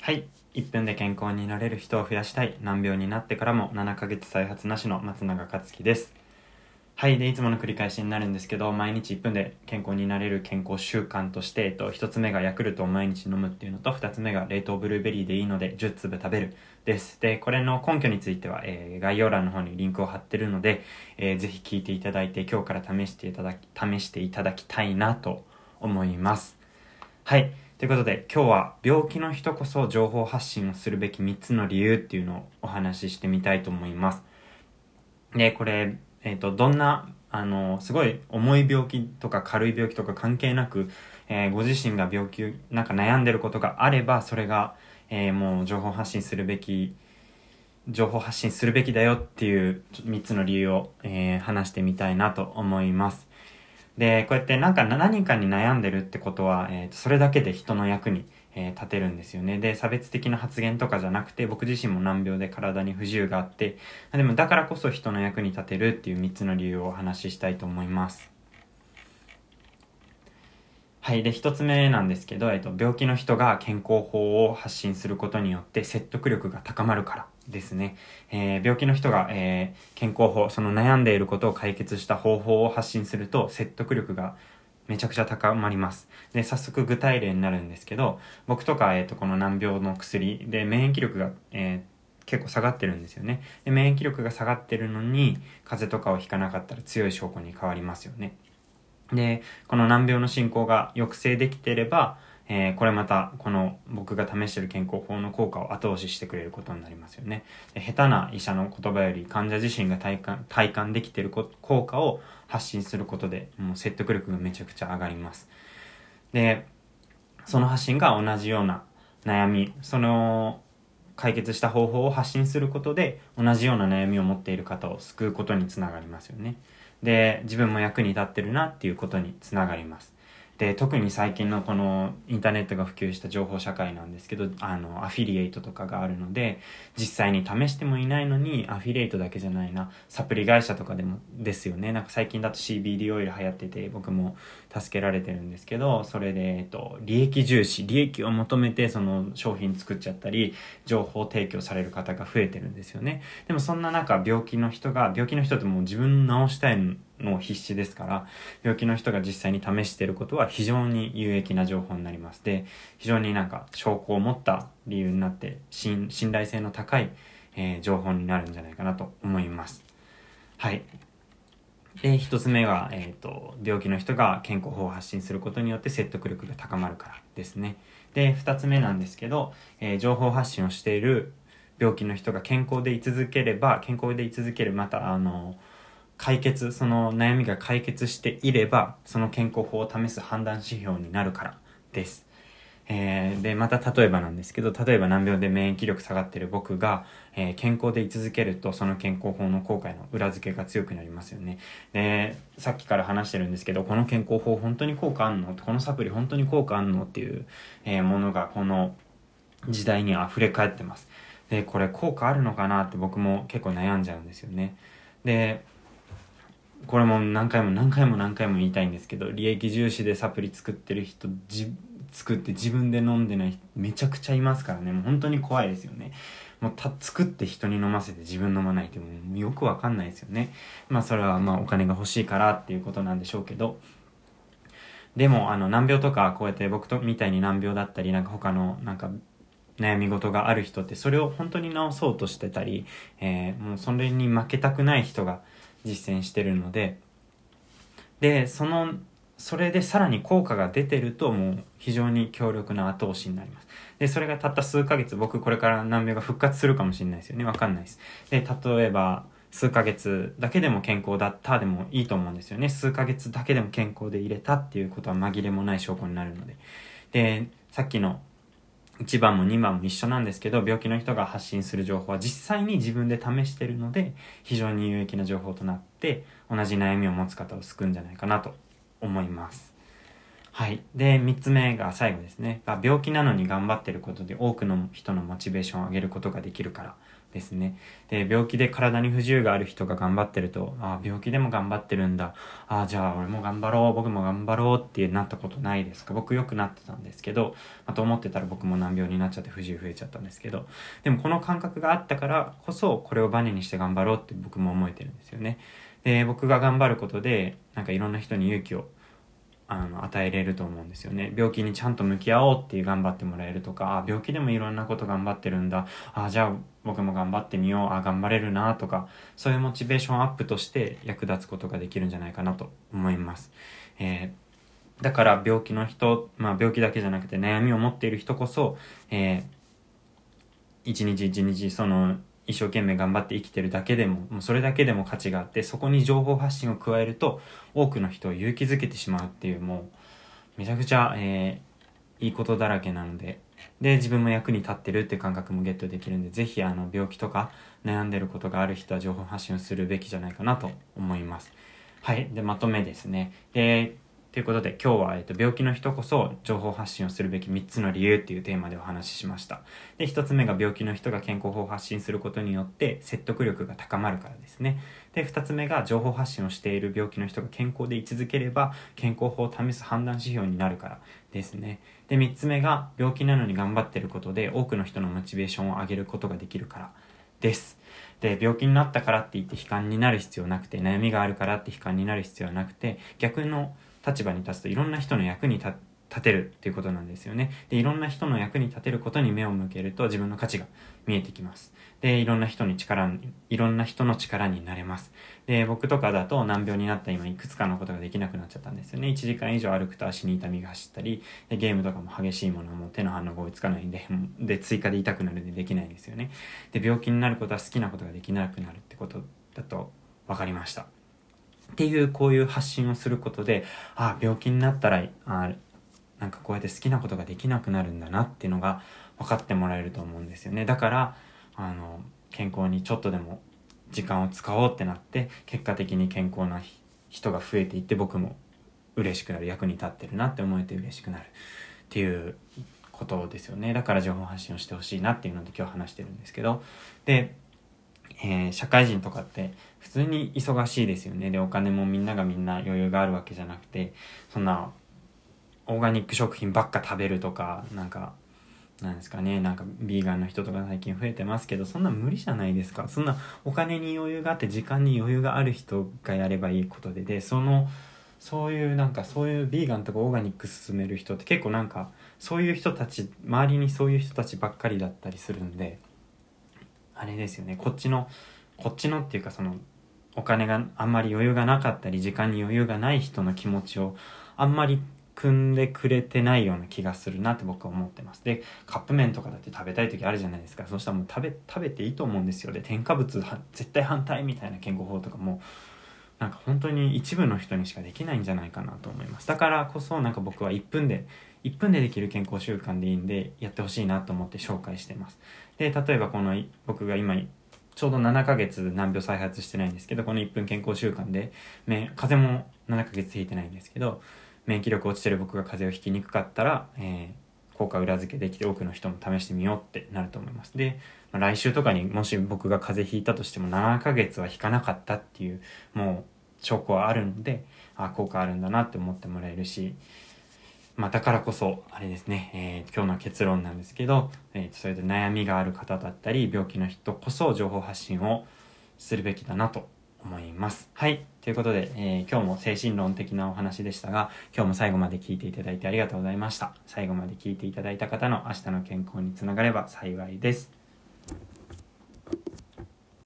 はい。1分で健康になれる人を増やしたい。難病になってからも7ヶ月再発なしの松永克樹です。はい。で、いつもの繰り返しになるんですけど、毎日1分で健康になれる健康習慣として、えっと、1つ目がヤクルトを毎日飲むっていうのと、2つ目が冷凍ブルーベリーでいいので10粒食べるです。で、これの根拠については、えー概要欄の方にリンクを貼ってるので、えーぜひ聞いていただいて、今日から試していただき、試していただきたいなと思います。はい。ということで、今日は病気の人こそ情報発信をするべき3つの理由っていうのをお話ししてみたいと思います。で、これ、えっ、と、どんな、あの、すごい重い病気とか軽い病気とか関係なく、えーご自身が病気、なんか悩んでることがあれば、それが、えーもう情報発信するべき、情報発信するべきだよっていう3つの理由を、え話してみたいなと思います。で、こうやってなんか何かに悩んでるってことは、えーとそれだけで人の役に、えー立てるんですよね。で、差別的な発言とかじゃなくて、僕自身も難病で体に不自由があって、でもだからこそ人の役に立てるっていう3つの理由をお話ししたいと思います。はい。で、一つ目なんですけど、えっと、病気の人が健康法を発信することによって説得力が高まるからですね。えー病気の人が、えー健康法、その悩んでいることを解決した方法を発信すると説得力がめちゃくちゃ高まります。で、早速具体例になるんですけど、僕とか、えっ、と、この難病の薬で免疫力が、えー結構下がってるんですよね。で、免疫力が下がってるのに、風邪とかをひかなかったら強い証拠に変わりますよね。で、この難病の進行が抑制できていれば、えーこれまた、この僕が試してる健康法の効果を後押ししてくれることになりますよね。下手な医者の言葉より患者自身が体感、体感できている効果を発信することで、もう説得力がめちゃくちゃ上がります。で、その発信が同じような悩み、その解決した方法を発信することで同じような悩みを持っている方を救うことにつながりますよね。で、自分も役に立ってるなっていうことにつながります。で、特に最近のこのインターネットが普及した情報社会なんですけど、あの、アフィリエイトとかがあるので、実際に試してもいないのに、アフィリエイトだけじゃないな、サプリ会社とかでもですよね。なんか最近だと CBD オイル流行ってて、僕も助けられてるんですけど、それで、えっと、利益重視、利益を求めてその商品作っちゃったり、情報提供される方が増えてるんですよね。でもそんな中、病気の人が、病気の人ってもう自分の治したいの必死ですから、病気の人が実際に試していることは非常に有益な情報になります。で、非常になんか証拠を持った理由になって、信頼性の高い、えー情報になるんじゃないかなと思います。はい。で、一つ目が、えっ、と、病気の人が健康法を発信することによって説得力が高まるからですね。で、二つ目なんですけど、えー情報発信をしている病気の人が健康で居続ければ、健康で居続ける、また、あの、解決、その悩みが解決していれば、その健康法を試す判断指標になるからです。えーで、また例えばなんですけど、例えば難病で免疫力下がってる僕が、えー健康で居続けると、その健康法の効果への裏付けが強くなりますよね。で、さっきから話してるんですけど、この健康法本当に効果あんの？このサプリ本当に効果あんの？っていう、えーものがこの時代に溢れ返ってます。で、これ効果あるのかな？って僕も結構悩んじゃうんですよね。で、これも何回も何回も何回も言いたいんですけど利益重視でサプリ作ってる人作って自分で飲んでない人めちゃくちゃいますからね。もう本当に怖いですよね。もうた作って人に飲ませて自分飲まないってもうよくわかんないですよね。まあそれはまあお金が欲しいからっていうことなんでしょうけど。でもあの難病とかこうやって僕とみたいに難病だったりなんか他のなんか悩み事がある人ってそれを本当に治そうとしてたり、えーもうそれに負けたくない人が実践してるのででそのそれでさらに効果が出てるともう非常に強力な後押しになります。でそれがたった数ヶ月僕これから難病が復活するかもしれないですよね。わかんないです。で例えば数ヶ月だけでも健康だったでもいいと思うんですよね。数ヶ月だけでも健康で入れたっていうことは紛れもない証拠になるので。でさっきの1番も2番も一緒なんですけど病気の人が発信する情報は実際に自分で試してるので非常に有益な情報となって同じ悩みを持つ方を救うんじゃないかなと思いますはい。で、3つ目が最後ですね。病気なのに頑張ってることで多くの人のモチベーションを上げることができるからですね。で、病気で体に不自由がある人が頑張ってると、ああ、病気でも頑張ってるんだ。ああ、じゃあ俺も頑張ろう、僕も頑張ろうってなったことないですか？僕よくなってたんですけど、まあ、と思ってたら僕も難病になっちゃって不自由増えちゃったんですけど、でもこの感覚があったからこそ、これをバネにして頑張ろうって僕も思えてるんですよね。で、僕が頑張ることで、なんかいろんな人に勇気をあの与えれると思うんですよね。病気にちゃんと向き合おうっていう頑張ってもらえるとかあ病気でもいろんなこと頑張ってるんだ。あじゃあ僕も頑張ってみよう。あ頑張れるなとかそういうモチベーションアップとして役立つことができるんじゃないかなと思います、えー、だから病気の人、まあ、病気だけじゃなくて悩みを持っている人こそ、えー、一日一日その一生懸命頑張って生きてるだけでも、もうそれだけでも価値があって、そこに情報発信を加えると、多くの人を勇気づけてしまうっていう、もう、めちゃくちゃ、えー、いいことだらけなので、で、自分も役に立ってるって感覚もゲットできるんで、ぜひ、あの、病気とか悩んでることがある人は情報発信をするべきじゃないかなと思います。はい。で、まとめですね。で、ということで今日は、えっと、病気の人こそ情報発信をするべき3つの理由っていうテーマでお話ししました。で、1つ目が病気の人が健康法を発信することによって説得力が高まるからですね。で、2つ目が情報発信をしている病気の人が健康でい続ければ健康法を試す判断指標になるからですね。で、3つ目が病気なのに頑張ってることで多くの人のモチベーションを上げることができるからです。で、病気になったからって言って悲観になる必要なくて、悩みがあるからって悲観になる必要はなくて、逆の立場に立つといろんな人の役に立てるっていうことなんですよね。で、いろんな人の役に立てることに目を向けると自分の価値が見えてきます。で、いろんな人に力、いろんな人の力になれます。で、僕とかだと難病になった今いくつかのことができなくなっちゃったんですよね。1時間以上歩くと足に痛みが走ったり、でゲームとかも激しいものも手の反応が追いつかないんで、で、追加で痛くなるんでできないですよね。で、病気になることは好きなことができなくなるってことだと分かりました。っていうこういう発信をすることでああ病気になったらあなんかこうやって好きなことができなくなるんだなっていうのが分かってもらえると思うんですよね。だからあの健康にちょっとでも時間を使おうってなって結果的に健康な人が増えていって僕も嬉しくなる。役に立ってるなって思えて嬉しくなるっていうことですよね。だから情報発信をしてほしいなっていうので今日話してるんですけど。でえー、社会人とかって普通に忙しいですよね。で、お金もみんながみんな余裕があるわけじゃなくて、そんな、オーガニック食品ばっか食べるとか、なんか、なんですかね、なんか、ビーガンの人とか最近増えてますけど、そんな無理じゃないですか。そんな、お金に余裕があって、時間に余裕がある人がやればいいことで、で、その、そういうなんかそういうビーガンとかオーガニック進める人って結構なんかそういう人たち周りにそういう人たちばっかりだったりするんであれですよねこっちのこっちのっていうかそのお金があんまり余裕がなかったり時間に余裕がない人の気持ちをあんまり組んでくれてないような気がするなって僕は思ってます。で、カップ麺とかだって食べたい時あるじゃないですか。そしたらもう食べ、食べていいと思うんですよ。で、添加物絶対反対みたいな健康法とかも、なんか本当に一部の人にしかできないんじゃないかなと思います。だからこそなんか僕は1分で、1分でできる健康習慣でいいんで、やってほしいなと思って紹介してます。で、例えばこの僕が今ちょうど7ヶ月難病再発してないんですけど、この1分健康習慣で、風邪も7ヶ月引いてないんですけど、免疫力落ちてる僕が風邪をひきにくかったら、えー、効果裏付けできて多くの人も試してみようってなると思います。で、来週とかにもし僕が風邪ひいたとしても7ヶ月は引かなかったっていう、もう証拠はあるので、あ、効果あるんだなって思ってもらえるし、まあ、だからこそ、あれですね、えー、今日の結論なんですけど、えー、それで悩みがある方だったり、病気の人こそ情報発信をするべきだなと思います。はい。ということで、えー、今日も精神論的なお話でしたが、今日も最後まで聞いていただいてありがとうございました。最後まで聞いていただいた方の明日の健康につながれば幸いです。